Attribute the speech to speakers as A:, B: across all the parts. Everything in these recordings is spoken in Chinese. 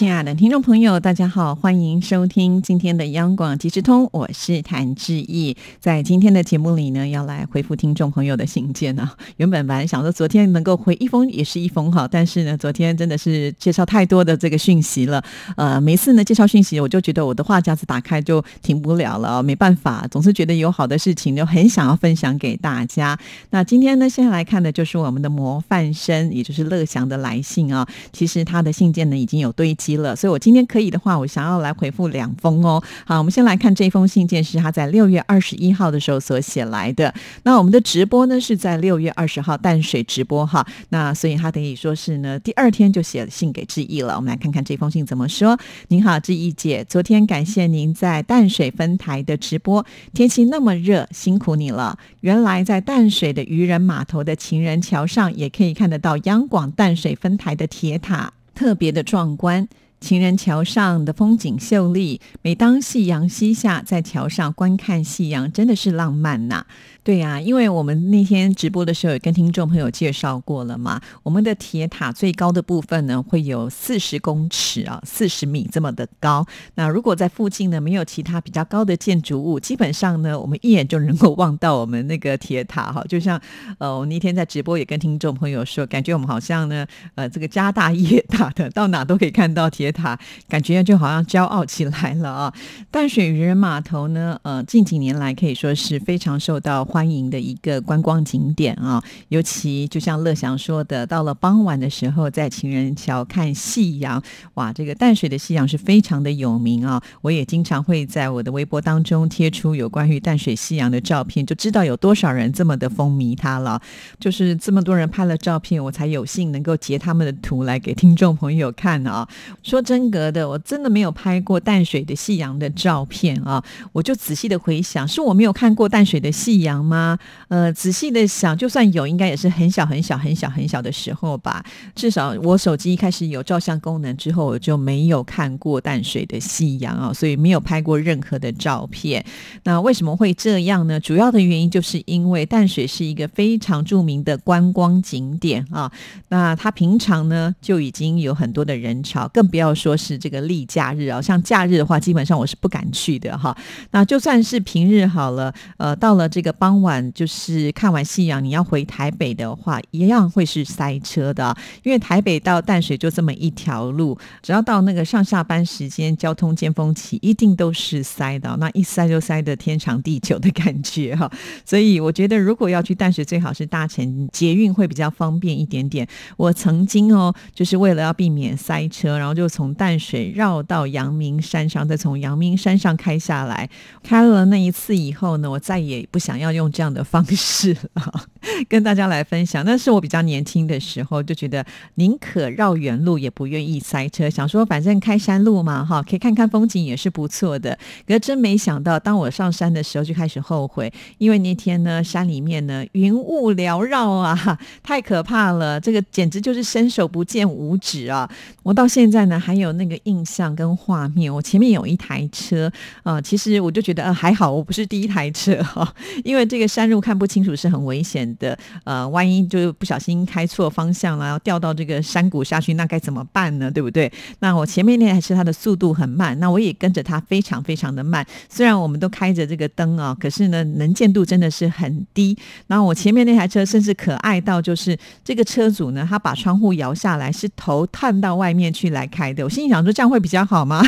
A: 亲爱的听众朋友，大家好，欢迎收听今天的央广即时通，我是谭志毅。在今天的节目里呢，要来回复听众朋友的信件呢。原本本来想说昨天能够回一封也是一封哈，但是呢，昨天真的是介绍太多的这个讯息了。呃，每次呢介绍讯息，我就觉得我的话匣子打开就停不了了，没办法，总是觉得有好的事情就很想要分享给大家。那今天呢，先来看的就是我们的模范生，也就是乐祥的来信啊。其实他的信件呢已经有堆积。了，所以我今天可以的话，我想要来回复两封哦。好，我们先来看这封信件是他在六月二十一号的时候所写来的。那我们的直播呢是在六月二十号淡水直播哈。那所以他等于说是呢，第二天就写了信给志毅了。我们来看看这封信怎么说。您好，志毅姐，昨天感谢您在淡水分台的直播，天气那么热，辛苦你了。原来在淡水的渔人码头的情人桥上，也可以看得到央广淡水分台的铁塔，特别的壮观。情人桥上的风景秀丽，每当夕阳西下，在桥上观看夕阳，真的是浪漫呐。对呀，因为我们那天直播的时候也跟听众朋友介绍过了嘛，我们的铁塔最高的部分呢会有四十公尺啊，四十米这么的高。那如果在附近呢没有其他比较高的建筑物，基本上呢我们一眼就能够望到我们那个铁塔哈。就像呃我那天在直播也跟听众朋友说，感觉我们好像呢呃这个家大业大的，到哪都可以看到铁塔，感觉就好像骄傲起来了啊。淡水渔人码头呢呃近几年来可以说是非常受到欢迎的一个观光景点啊，尤其就像乐祥说的，到了傍晚的时候，在情人桥看夕阳，哇，这个淡水的夕阳是非常的有名啊。我也经常会在我的微博当中贴出有关于淡水夕阳的照片，就知道有多少人这么的风靡它了。就是这么多人拍了照片，我才有幸能够截他们的图来给听众朋友看啊。说真格的，我真的没有拍过淡水的夕阳的照片啊。我就仔细的回想，是我没有看过淡水的夕阳。吗？呃，仔细的想，就算有，应该也是很小很小很小很小的时候吧。至少我手机一开始有照相功能之后，我就没有看过淡水的夕阳啊，所以没有拍过任何的照片。那为什么会这样呢？主要的原因就是因为淡水是一个非常著名的观光景点啊。那它平常呢就已经有很多的人潮，更不要说是这个例假日啊。像假日的话，基本上我是不敢去的哈。那就算是平日好了，呃，到了这个傍傍晚就是看完夕阳，你要回台北的话，一样会是塞车的。因为台北到淡水就这么一条路，只要到那个上下班时间，交通尖峰期一定都是塞的。那一塞就塞的天长地久的感觉哈。所以我觉得，如果要去淡水，最好是搭乘捷运会比较方便一点点。我曾经哦，就是为了要避免塞车，然后就从淡水绕到阳明山上，再从阳明山上开下来。开了那一次以后呢，我再也不想要用。用这样的方式 啊，跟大家来分享。那是我比较年轻的时候，就觉得宁可绕远路，也不愿意塞车。想说反正开山路嘛，哈，可以看看风景也是不错的。可是真没想到，当我上山的时候，就开始后悔，因为那天呢，山里面呢云雾缭绕啊，太可怕了。这个简直就是伸手不见五指啊！我到现在呢，还有那个印象跟画面。我前面有一台车啊，其实我就觉得，呃，还好，我不是第一台车哈，因为。这个山路看不清楚是很危险的，呃，万一就不小心开错方向了，掉到这个山谷下去，那该怎么办呢？对不对？那我前面那台车它的速度很慢，那我也跟着它非常非常的慢。虽然我们都开着这个灯啊，可是呢，能见度真的是很低。然后我前面那台车甚至可爱到，就是这个车主呢，他把窗户摇下来，是头探到外面去来开的。我心里想说，这样会比较好吗？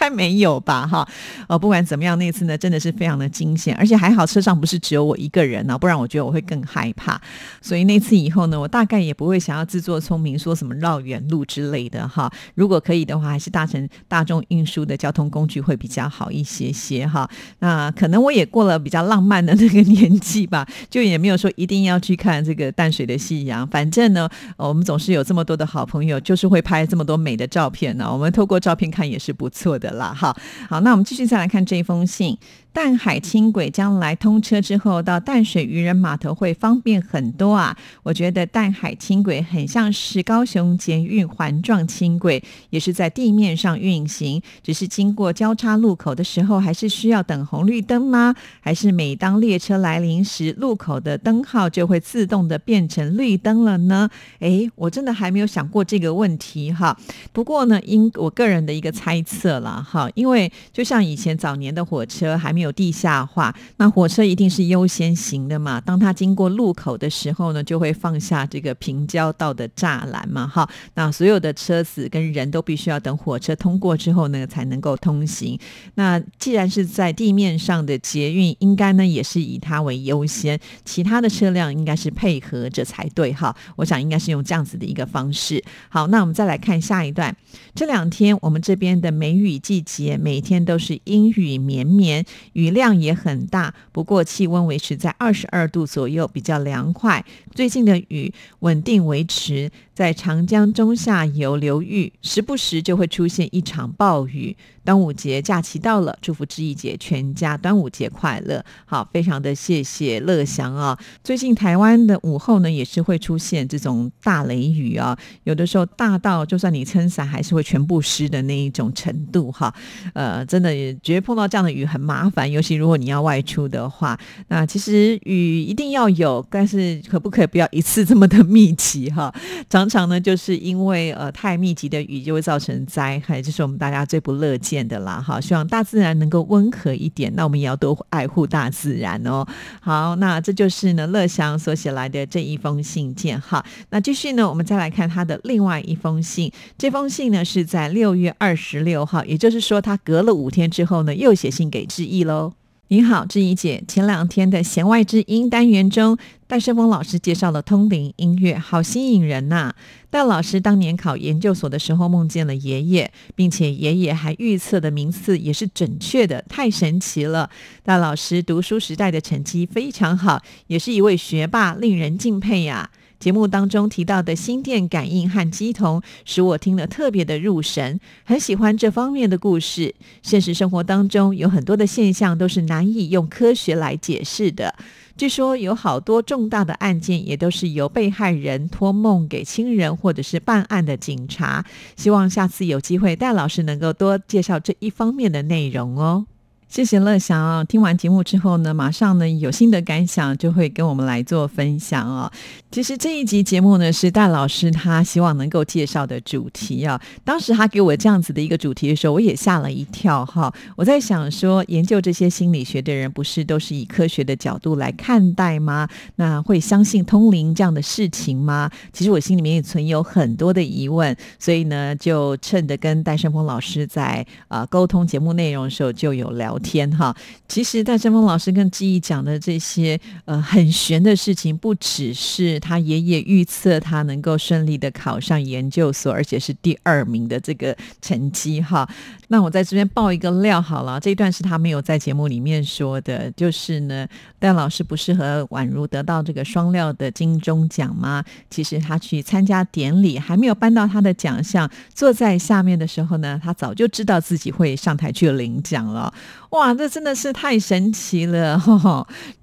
A: 还没有吧？哈，哦，不管怎么样，那次呢，真的是非常的惊险，而且还好车上不是。只有我一个人呢，不然我觉得我会更害怕。所以那次以后呢，我大概也不会想要自作聪明，说什么绕远路之类的哈。如果可以的话，还是搭乘大众运输的交通工具会比较好一些些哈。那可能我也过了比较浪漫的那个年纪吧，就也没有说一定要去看这个淡水的夕阳。反正呢，我们总是有这么多的好朋友，就是会拍这么多美的照片呢。我们透过照片看也是不错的的啦。哈，好，那我们继续再来看这一封信。淡海轻轨将来通车之后，到淡水渔人码头会方便很多啊！我觉得淡海轻轨很像是高雄捷运环状轻轨，也是在地面上运行，只是经过交叉路口的时候，还是需要等红绿灯吗？还是每当列车来临时，路口的灯号就会自动的变成绿灯了呢？诶，我真的还没有想过这个问题哈。不过呢，因我个人的一个猜测了哈，因为就像以前早年的火车还没有地下化，那火车一定是优先行的嘛。当它经过路口的时候呢，就会放下这个平交道的栅栏嘛，哈。那所有的车子跟人都必须要等火车通过之后呢，才能够通行。那既然是在地面上的捷运，应该呢也是以它为优先，其他的车辆应该是配合着才对，哈。我想应该是用这样子的一个方式。好，那我们再来看下一段。这两天我们这边的梅雨季节，每天都是阴雨绵绵。雨量也很大，不过气温维持在二十二度左右，比较凉快。最近的雨稳定维持。在长江中下游流域，时不时就会出现一场暴雨。端午节假期到了，祝福知意姐全家端午节快乐。好，非常的谢谢乐祥啊。最近台湾的午后呢，也是会出现这种大雷雨啊，有的时候大到就算你撑伞，还是会全部湿的那一种程度哈。呃，真的觉得碰到这样的雨很麻烦，尤其如果你要外出的话。那其实雨一定要有，但是可不可以不要一次这么的密集哈？常常呢，就是因为呃太密集的雨就会造成灾害，这是我们大家最不乐见见的啦。哈，希望大自然能够温和一点，那我们也要多爱护大自然哦。好，那这就是呢乐祥所写来的这一封信件哈。那继续呢，我们再来看他的另外一封信。这封信呢是在六月二十六号，也就是说他隔了五天之后呢，又写信给志毅喽。你好，志怡姐。前两天的弦外之音单元中，戴胜峰老师介绍了通灵音乐，好吸引人呐。戴老师当年考研究所的时候，梦见了爷爷，并且爷爷还预测的名次也是准确的，太神奇了。戴老师读书时代的成绩非常好，也是一位学霸，令人敬佩呀。节目当中提到的心电感应和机同，使我听了特别的入神，很喜欢这方面的故事。现实生活当中有很多的现象都是难以用科学来解释的。据说有好多重大的案件也都是由被害人托梦给亲人或者是办案的警察。希望下次有机会戴老师能够多介绍这一方面的内容哦。谢谢乐祥啊！听完节目之后呢，马上呢有新的感想就会跟我们来做分享哦。其实这一集节目呢是戴老师他希望能够介绍的主题啊。当时他给我这样子的一个主题的时候，我也吓了一跳哈。我在想说，研究这些心理学的人不是都是以科学的角度来看待吗？那会相信通灵这样的事情吗？其实我心里面也存有很多的疑问，所以呢，就趁着跟戴胜峰老师在呃沟通节目内容的时候，就有聊。天哈，其实戴振峰老师跟记忆讲的这些呃很玄的事情，不只是他爷爷预测他能够顺利的考上研究所，而且是第二名的这个成绩哈。那我在这边爆一个料好了，这一段是他没有在节目里面说的，就是呢，戴老师不是和宛如得到这个双料的金钟奖吗？其实他去参加典礼，还没有颁到他的奖项，坐在下面的时候呢，他早就知道自己会上台去领奖了。哇，这真的是太神奇了！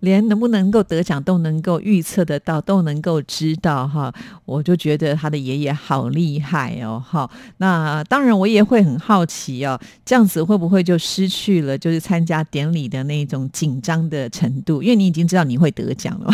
A: 连能不能够得奖都能够预测得到，都能够知道哈，我就觉得他的爷爷好厉害哦！哈，那当然我也会很好奇哦，这样子会不会就失去了就是参加典礼的那种紧张的程度？因为你已经知道你会得奖了。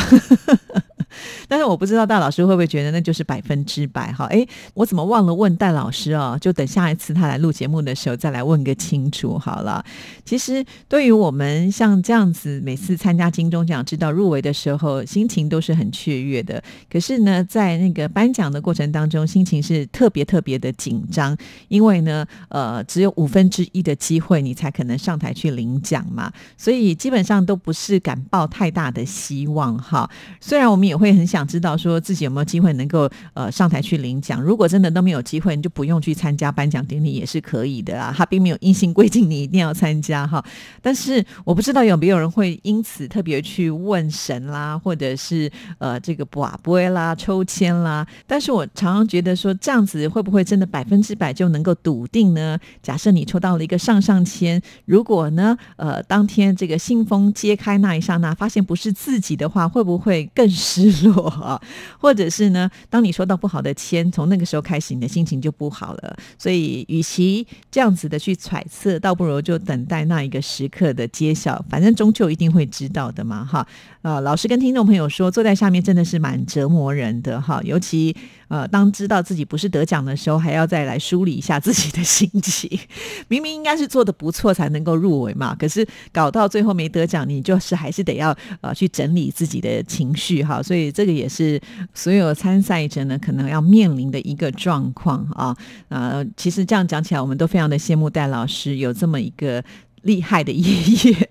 A: 但是我不知道戴老师会不会觉得那就是百分之百哈？哎，我怎么忘了问戴老师哦？就等下一次他来录节目的时候再来问个清楚好了。其实对于我们像这样子，每次参加金钟奖知道入围的时候，心情都是很雀跃的。可是呢，在那个颁奖的过程当中，心情是特别特别的紧张，因为呢，呃，只有五分之一的机会你才可能上台去领奖嘛，所以基本上都不是敢抱太大的希望哈。虽然我们也会。会很想知道说自己有没有机会能够呃上台去领奖。如果真的都没有机会，你就不用去参加颁奖典礼也是可以的啊。他并没有硬性规定你一定要参加哈。但是我不知道有没有人会因此特别去问神啦，或者是呃这个卜卜啦、抽签啦。但是我常常觉得说这样子会不会真的百分之百就能够笃定呢？假设你抽到了一个上上签，如果呢呃当天这个信封揭开那一刹那，发现不是自己的话，会不会更失落啊？或者是呢，当你收到不好的签，从那个时候开始，你的心情就不好了。所以，与其这样子的去揣测，倒不如就等待那一个时刻的揭晓。反正终究一定会知道的嘛，哈。呃，老师跟听众朋友说，坐在下面真的是蛮折磨人的哈。尤其呃，当知道自己不是得奖的时候，还要再来梳理一下自己的心情。明明应该是做的不错才能够入围嘛，可是搞到最后没得奖，你就是还是得要呃去整理自己的情绪哈。所以这个也是所有参赛者呢可能要面临的一个状况啊。呃，其实这样讲起来，我们都非常的羡慕戴老师有这么一个。厉害的爷爷，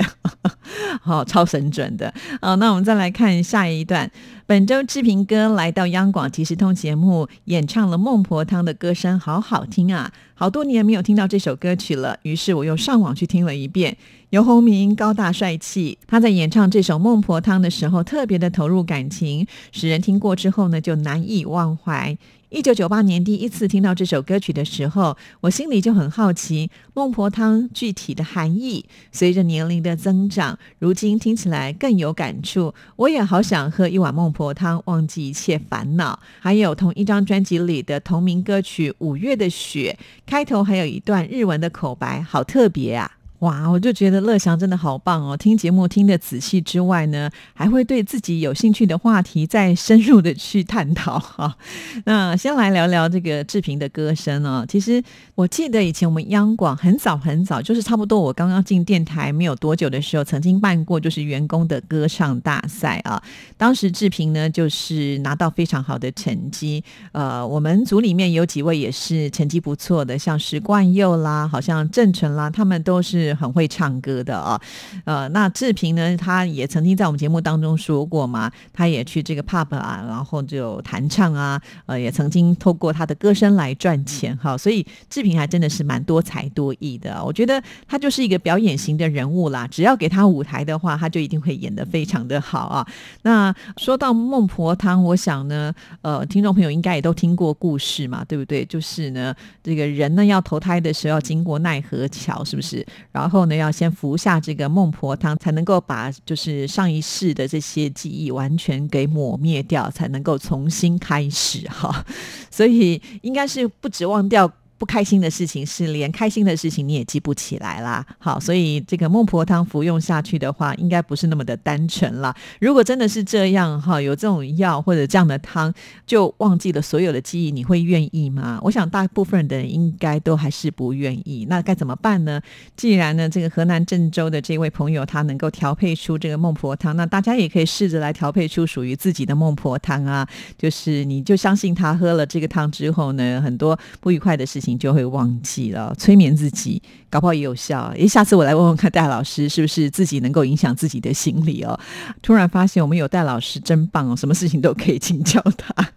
A: 好超神准的好，那我们再来看下一段。本周志平哥来到央广即时通节目，演唱了《孟婆汤》的歌声，好好听啊！好多年没有听到这首歌曲了，于是我又上网去听了一遍。尤鸿明高大帅气，他在演唱这首《孟婆汤》的时候，特别的投入感情，使人听过之后呢，就难以忘怀。一九九八年第一次听到这首歌曲的时候，我心里就很好奇孟婆汤具体的含义。随着年龄的增长，如今听起来更有感触。我也好想喝一碗孟婆汤，忘记一切烦恼。还有同一张专辑里的同名歌曲《五月的雪》，开头还有一段日文的口白，好特别啊！哇，我就觉得乐祥真的好棒哦！听节目听得仔细之外呢，还会对自己有兴趣的话题再深入的去探讨哈。那先来聊聊这个志平的歌声哦。其实我记得以前我们央广很早很早，就是差不多我刚刚进电台没有多久的时候，曾经办过就是员工的歌唱大赛啊。当时志平呢就是拿到非常好的成绩，呃，我们组里面有几位也是成绩不错的，像石冠佑啦，好像郑纯啦，他们都是。很会唱歌的啊，呃，那志平呢，他也曾经在我们节目当中说过嘛，他也去这个 pub 啊，然后就弹唱啊，呃，也曾经透过他的歌声来赚钱哈，所以志平还真的是蛮多才多艺的。我觉得他就是一个表演型的人物啦，只要给他舞台的话，他就一定会演得非常的好啊。那说到孟婆汤，我想呢，呃，听众朋友应该也都听过故事嘛，对不对？就是呢，这个人呢要投胎的时候要经过奈何桥，是不是？然然后呢，要先服下这个孟婆汤，才能够把就是上一世的这些记忆完全给抹灭掉，才能够重新开始哈。所以应该是不指望掉。不开心的事情是连开心的事情你也记不起来啦。好，所以这个孟婆汤服用下去的话，应该不是那么的单纯了。如果真的是这样哈，有这种药或者这样的汤，就忘记了所有的记忆，你会愿意吗？我想大部分的人应该都还是不愿意。那该怎么办呢？既然呢，这个河南郑州的这位朋友他能够调配出这个孟婆汤，那大家也可以试着来调配出属于自己的孟婆汤啊。就是你就相信他喝了这个汤之后呢，很多不愉快的事情。就会忘记了，催眠自己，搞不好也有效。诶，下次我来问问看戴老师是不是自己能够影响自己的心理哦。突然发现我们有戴老师真棒哦，什么事情都可以请教他。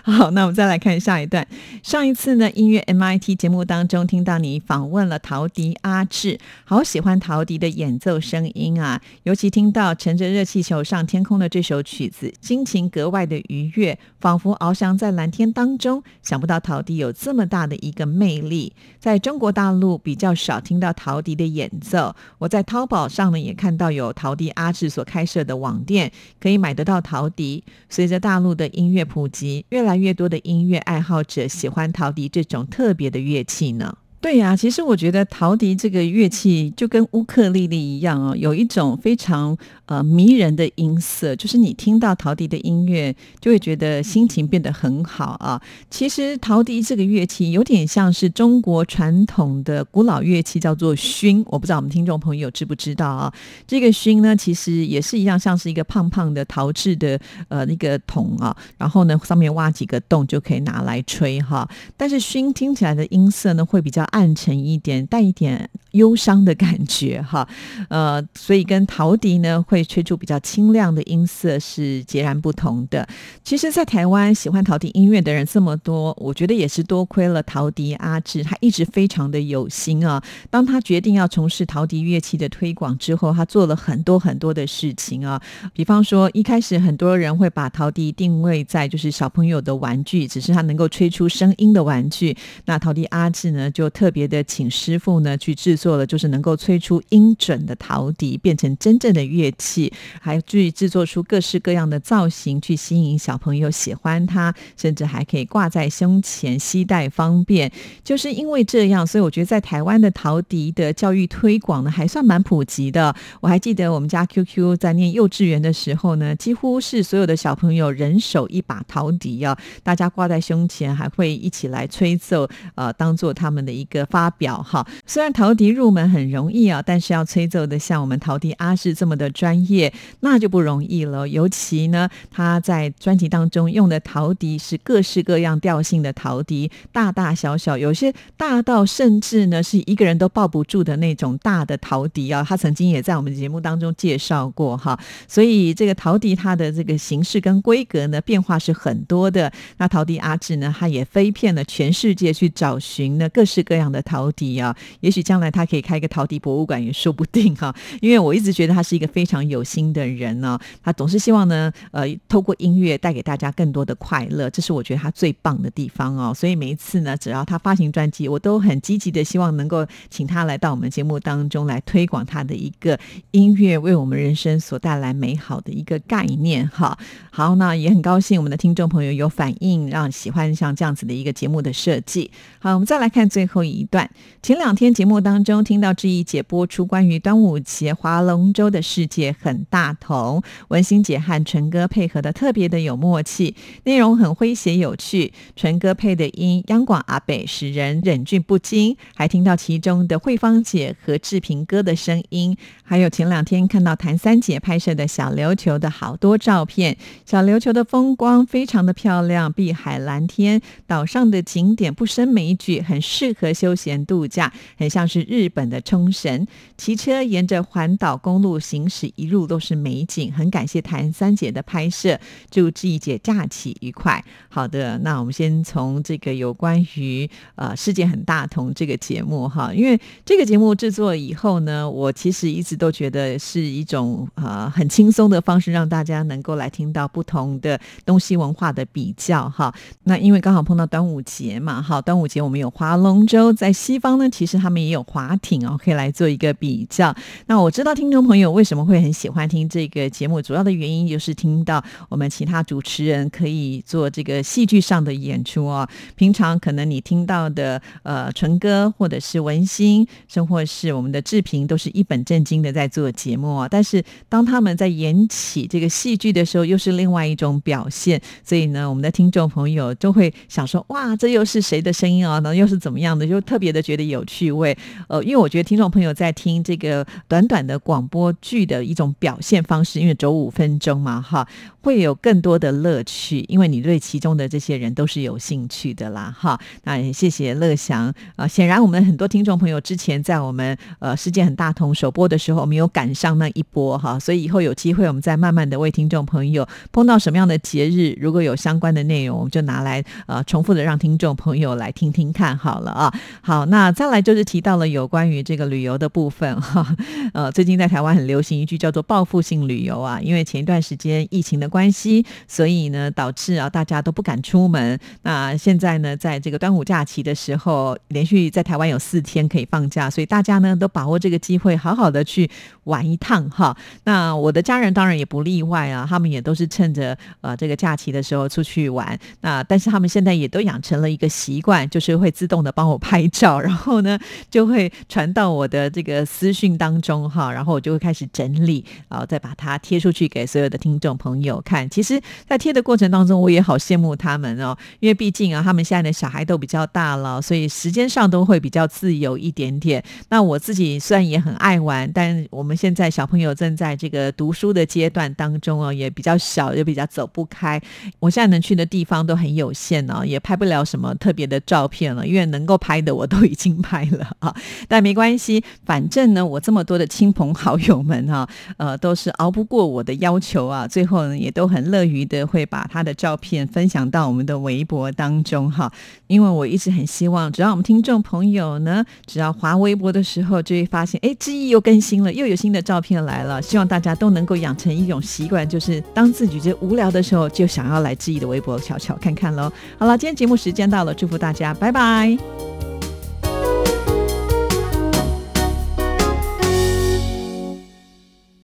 A: 好，那我们再来看下一段。上一次呢，音乐 MIT 节目当中，听到你访问了陶笛阿志，好喜欢陶笛的演奏声音啊！尤其听到乘着热气球上天空的这首曲子，心情格外的愉悦，仿佛翱翔在蓝天当中。想不到陶笛有这么大的一个魅力，在中国大陆比较少听到陶笛的演奏。我在淘宝上呢也看到有陶笛阿志所开设的网店，可以买得到陶笛。随着大陆的音乐普及，越来越多的音乐爱好者喜欢陶笛这种特别的乐器呢。对呀，其实我觉得陶笛这个乐器就跟乌克丽丽一样哦，有一种非常呃迷人的音色，就是你听到陶笛的音乐，就会觉得心情变得很好啊。其实陶笛这个乐器有点像是中国传统的古老乐器，叫做埙。我不知道我们听众朋友知不知道啊？这个埙呢，其实也是一样，像是一个胖胖的陶制的呃那个桶啊，然后呢上面挖几个洞就可以拿来吹哈。但是埙听起来的音色呢，会比较。暗沉一点，带一点忧伤的感觉哈。呃，所以跟陶笛呢会吹出比较清亮的音色是截然不同的。其实，在台湾喜欢陶笛音乐的人这么多，我觉得也是多亏了陶笛阿志，他一直非常的有心啊。当他决定要从事陶笛乐器的推广之后，他做了很多很多的事情啊。比方说，一开始很多人会把陶笛定位在就是小朋友的玩具，只是他能够吹出声音的玩具。那陶笛阿志呢，就特别的请师傅呢去制作了，就是能够吹出音准的陶笛，变成真正的乐器，还去制作出各式各样的造型，去吸引小朋友喜欢它，甚至还可以挂在胸前，携带方便。就是因为这样，所以我觉得在台湾的陶笛的教育推广呢，还算蛮普及的。我还记得我们家 QQ 在念幼稚园的时候呢，几乎是所有的小朋友人手一把陶笛啊，大家挂在胸前，还会一起来吹奏，呃，当做他们的一个发表哈。虽然陶笛入门很容易啊，但是要吹奏的像我们陶笛阿志这么的专业，那就不容易了。尤其呢，他在专辑当中用的陶笛是各式各样调性的陶笛，大大小小，有些大到甚至呢是一个人都抱不住的那种大的陶笛啊。他曾经也在我们节目当中介绍过哈，所以这个陶笛它的这个形式跟规格呢变化是很多的。那陶笛阿志呢，他也飞遍了全世界去找寻呢各式各样这样的陶笛啊。也许将来他可以开一个陶笛博物馆也说不定哈。因为我一直觉得他是一个非常有心的人呢，他总是希望呢，呃，透过音乐带给大家更多的快乐，这是我觉得他最棒的地方哦。所以每一次呢，只要他发行专辑，我都很积极的希望能够请他来到我们节目当中来推广他的一个音乐，为我们人生所带来美好的一个概念哈。好，那也很高兴我们的听众朋友有反应，让喜欢像这样子的一个节目的设计。好，我们再来看最后一一段。前两天节目当中听到志毅姐播出关于端午节划龙舟的世界很大同，文心姐和纯哥配合的特别的有默契，内容很诙谐有趣。纯哥配的音央广阿北使人忍俊不禁，还听到其中的慧芳姐和志平哥的声音。还有前两天看到谭三姐拍摄的小琉球的好多照片，小琉球的风光非常的漂亮，碧海蓝天，岛上的景点不胜枚举，很适合休闲度假，很像是日本的冲绳。骑车沿着环岛公路行驶，一路都是美景。很感谢谭三姐的拍摄，祝志怡姐假期愉快。好的，那我们先从这个有关于呃世界很大同这个节目哈，因为这个节目制作以后呢，我其实一直都觉得是一种呃很轻松的方式，让大家能够来听到不同的东西文化的比较哈。那因为刚好碰到端午节嘛，哈，端午节我们有划龙舟，在西方呢，其实他们也有划艇哦，可以来做一个比较。那我知道听众朋友为什么会很喜欢听这个节目，主要的原因就是听到我们其他主持人可以做这个戏剧上的演出哦。平常可能你听到的呃纯哥或者是文心，甚或是我们的志平，都是一本正经的在做节目哦。但是当他们在演起这个戏剧的时候，又是另外一种表现。所以呢，我们的听众朋友就会想说：哇，这又是谁的声音啊？那又是怎么样的？就特别的觉得有趣味。呃，因为我觉得听众朋友在听这个短短的广播剧的一种表现方式，因为走五分钟嘛，哈，会有更多的乐趣。因为你对其中的这些人都是有兴趣的啦，哈。那也谢谢乐祥啊。显然，我们很多听众朋友之前在我们呃世界很大同首播的时候，没有赶上那一波哈，所以以后有机会，我们再慢慢的为听众朋友碰到什么样的节日，如果有相关的内容，我们就拿来呃重复的让听众朋友来听听看好了啊。好，那再来就是提到了有关于这个旅游的部分哈。呃，最近在台湾很流行一句叫做报复性旅游啊，因为前一段时间疫情的关系，所以呢导致啊大家都不敢出门。那现在呢，在这个端午假期的时候，连续在台湾有四天可以放假，所以大家呢都把握这个机会，好好的去玩一趟哈。那我的家人当然也不例外啊，他们也都是趁着呃这个假期的时候出去玩。那但是他们现在也都养成了一个习惯，就是会自动的帮我拍拍照，然后呢就会传到我的这个私讯当中哈，然后我就会开始整理，然后再把它贴出去给所有的听众朋友看。其实，在贴的过程当中，我也好羡慕他们哦，因为毕竟啊，他们现在的小孩都比较大了，所以时间上都会比较自由一点点。那我自己虽然也很爱玩，但我们现在小朋友正在这个读书的阶段当中哦，也比较小，也比较走不开。我现在能去的地方都很有限哦，也拍不了什么特别的照片了，因为能够拍的我都已经拍了 啊，但没关系，反正呢，我这么多的亲朋好友们哈，呃，都是熬不过我的要求啊，最后呢，也都很乐于的会把他的照片分享到我们的微博当中哈，因为我一直很希望，只要我们听众朋友呢，只要划微博的时候，就会发现，哎，志毅又更新了，又有新的照片来了，希望大家都能够养成一种习惯，就是当自己觉得无聊的时候，就想要来志毅的微博瞧瞧看看喽。好了，今天节目时间到了，祝福大家，拜拜。